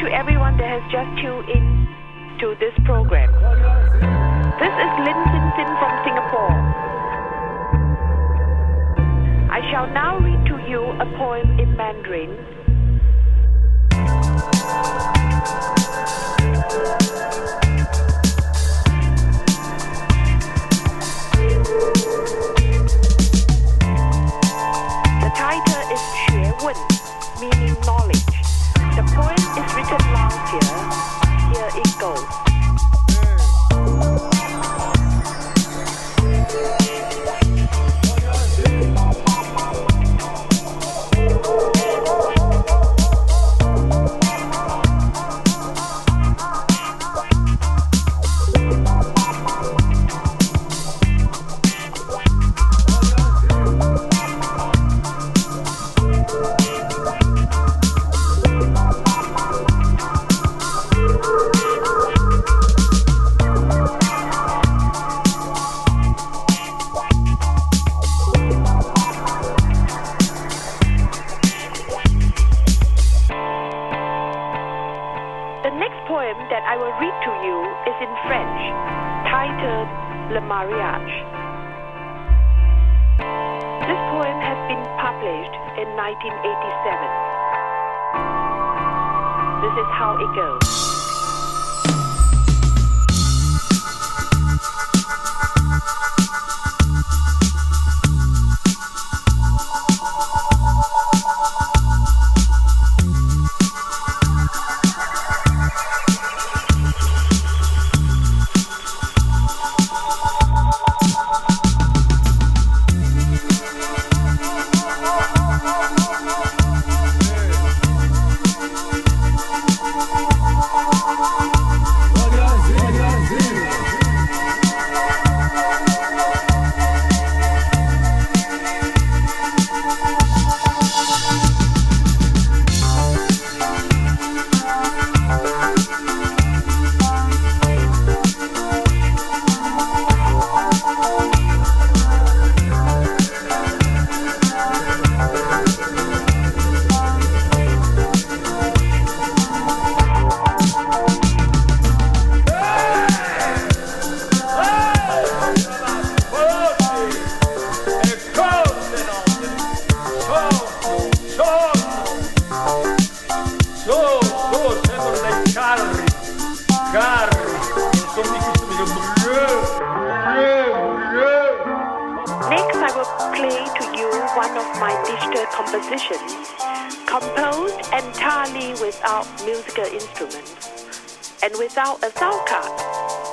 to everyone that has just tuned in to this program. This is Lin Sin Sin from Singapore. I shall now read to you a poem in Mandarin. The title is 学问 meaning knowledge. Poem is written last year. Here it goes.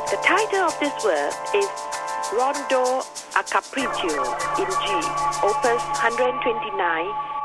The title of this work is Rondo a Capriccio in G, Opus 129,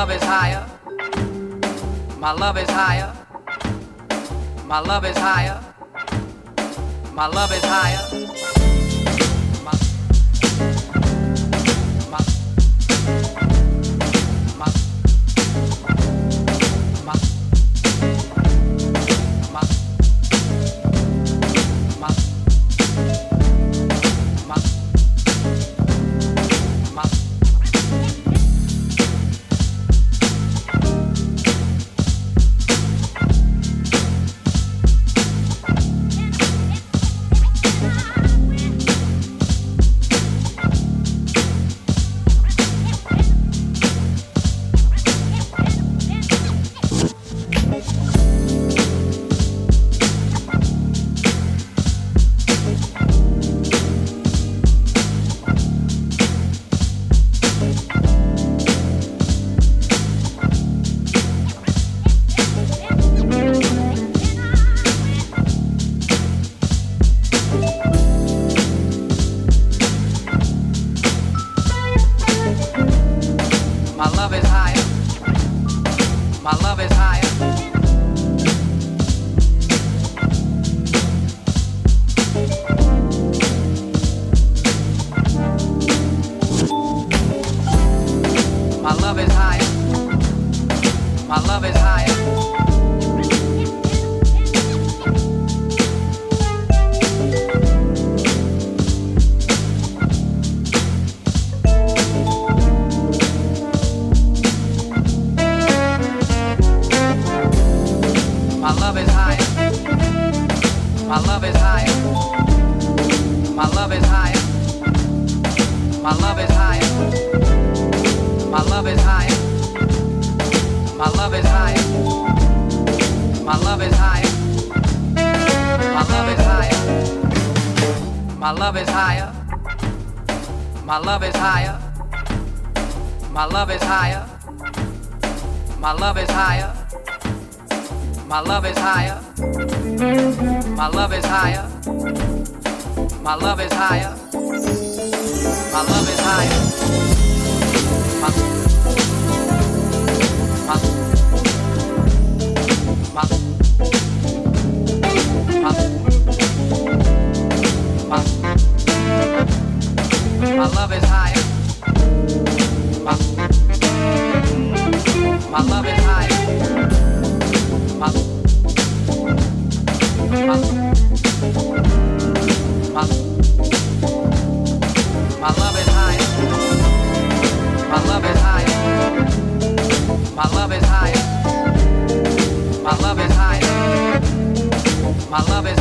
love is higher. My love is higher. My love is higher. My love is higher. My love is higher. My love is higher. My love is higher. My My love is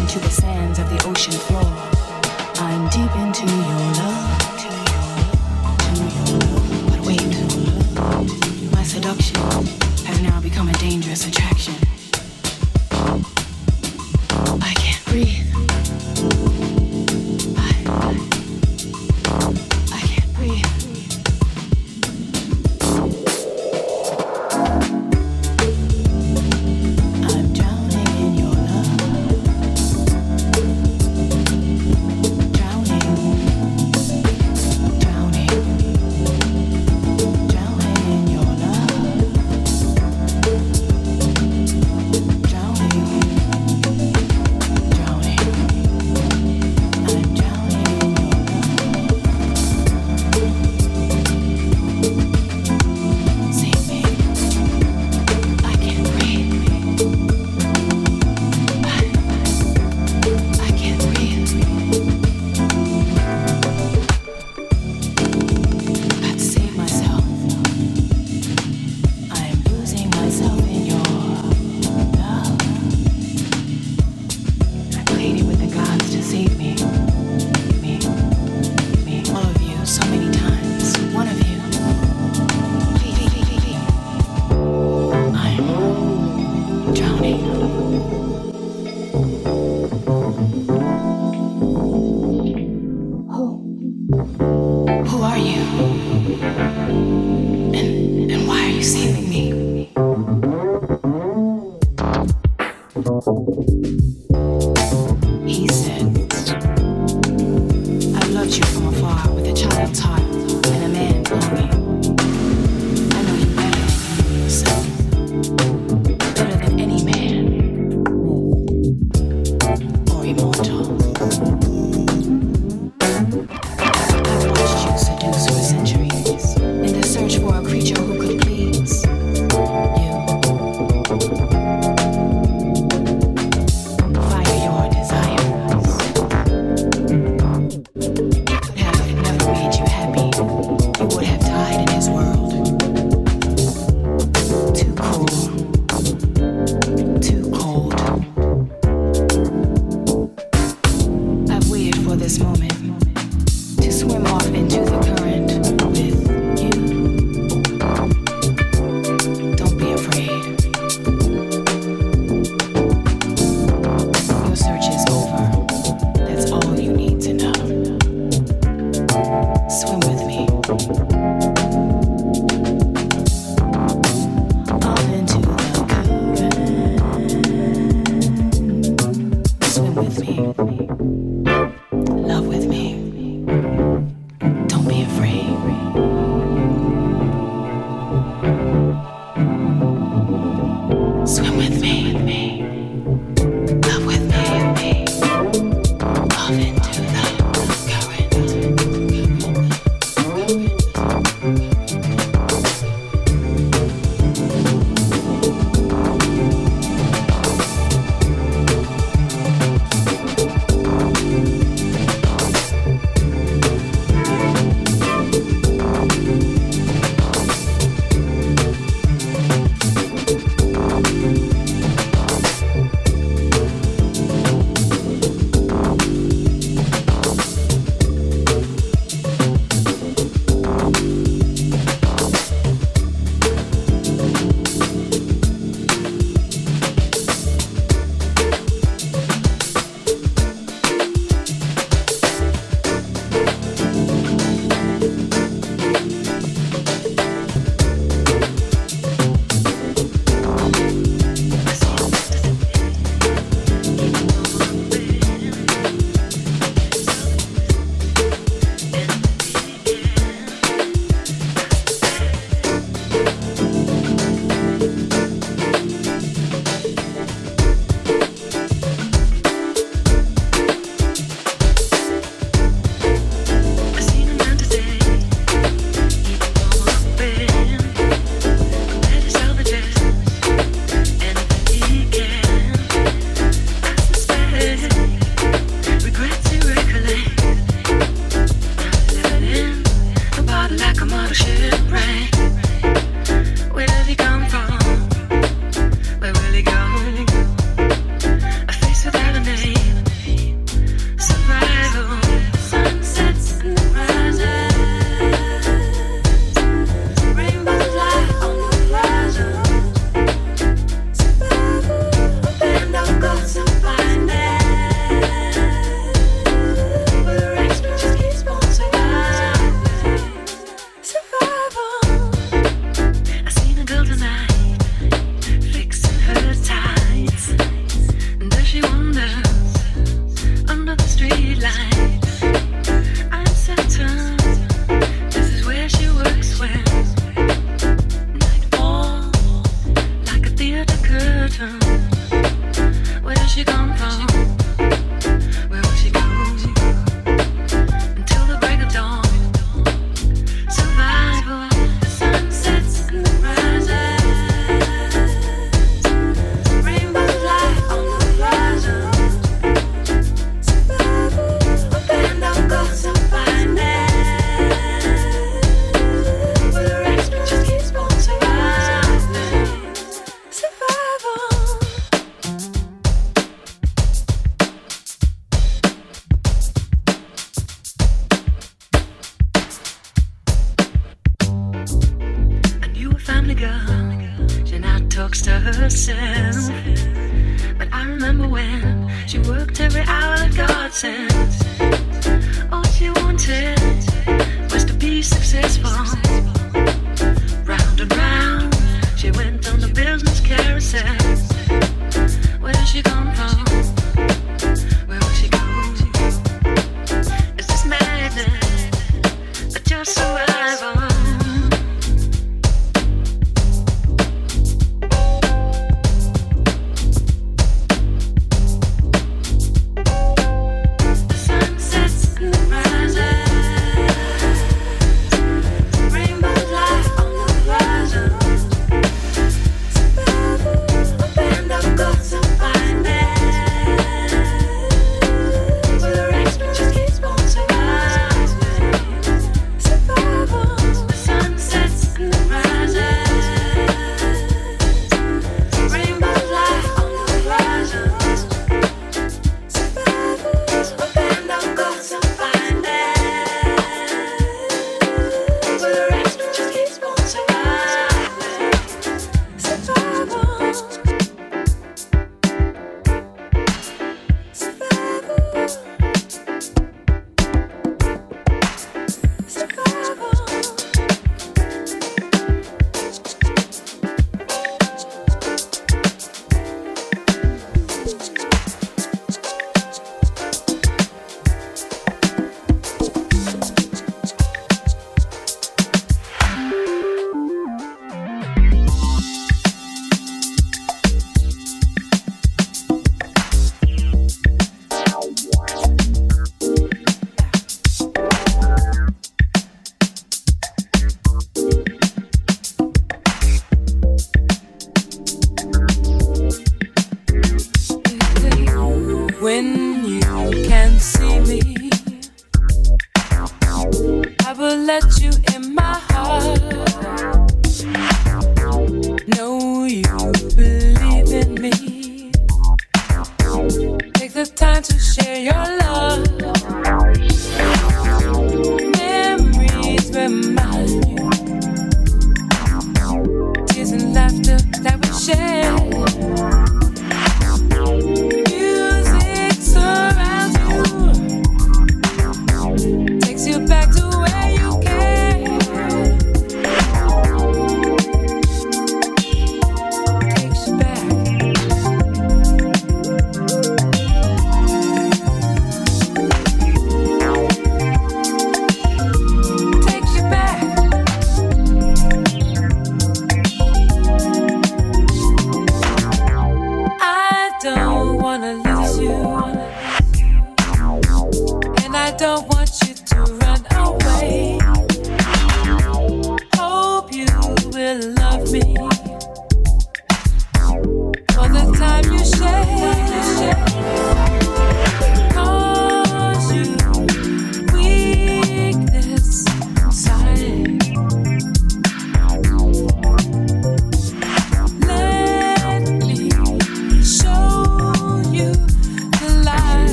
into the sands of the ocean floor. I'm deep into your love. But wait, my seduction has now become a dangerous attraction.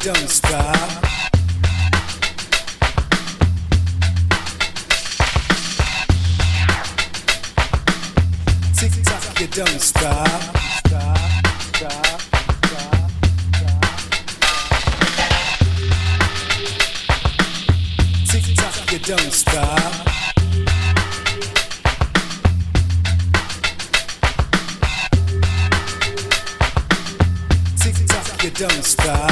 don't stop. Tick tock, you don't stop. Stop, stop, stop, stop. Tick tock, you don't stop. don't stop.